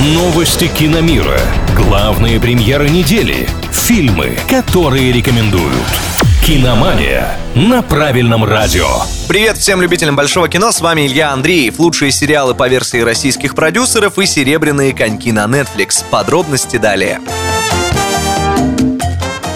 Новости киномира. Главные премьеры недели. Фильмы, которые рекомендуют. Киномания на правильном радио. Привет всем любителям большого кино, с вами Илья Андреев. Лучшие сериалы по версии российских продюсеров и серебряные коньки на Netflix. Подробности далее.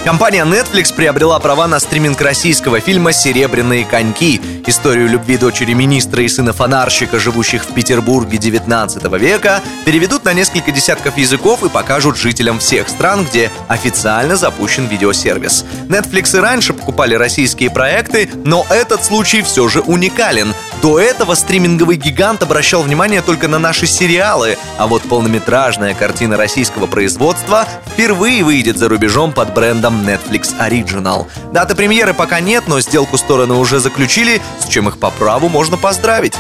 Компания Netflix приобрела права на стриминг российского фильма «Серебряные коньки». Историю любви дочери министра и сына фонарщика, живущих в Петербурге 19 века, переведут на несколько десятков языков и покажут жителям всех стран, где официально запущен видеосервис. Netflix и раньше покупали российские проекты, но этот случай все же уникален. До этого стриминговый гигант обращал внимание только на наши сериалы, а вот полнометражная картина российского производства впервые выйдет за рубежом под брендом Netflix Original. Даты премьеры пока нет, но сделку стороны уже заключили, с чем их по праву можно поздравить.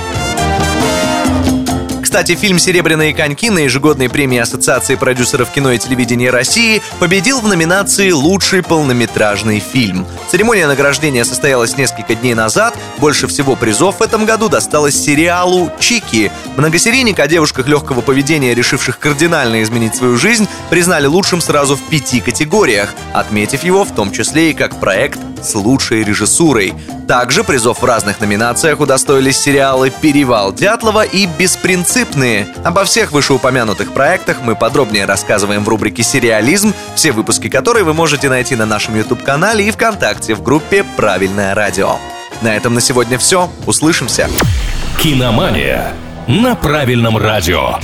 Кстати, фильм «Серебряные коньки» на ежегодной премии Ассоциации продюсеров кино и телевидения России победил в номинации «Лучший полнометражный фильм». Церемония награждения состоялась несколько дней назад. Больше всего призов в этом году досталось сериалу «Чики». Многосерийник о девушках легкого поведения, решивших кардинально изменить свою жизнь, признали лучшим сразу в пяти категориях, отметив его в том числе и как проект с лучшей режиссурой. Также призов в разных номинациях удостоились сериалы «Перевал Дятлова» и «Беспринципные». Обо всех вышеупомянутых проектах мы подробнее рассказываем в рубрике «Сериализм», все выпуски которой вы можете найти на нашем YouTube-канале и ВКонтакте в группе «Правильное радио». На этом на сегодня все. Услышимся. Киномания на правильном радио.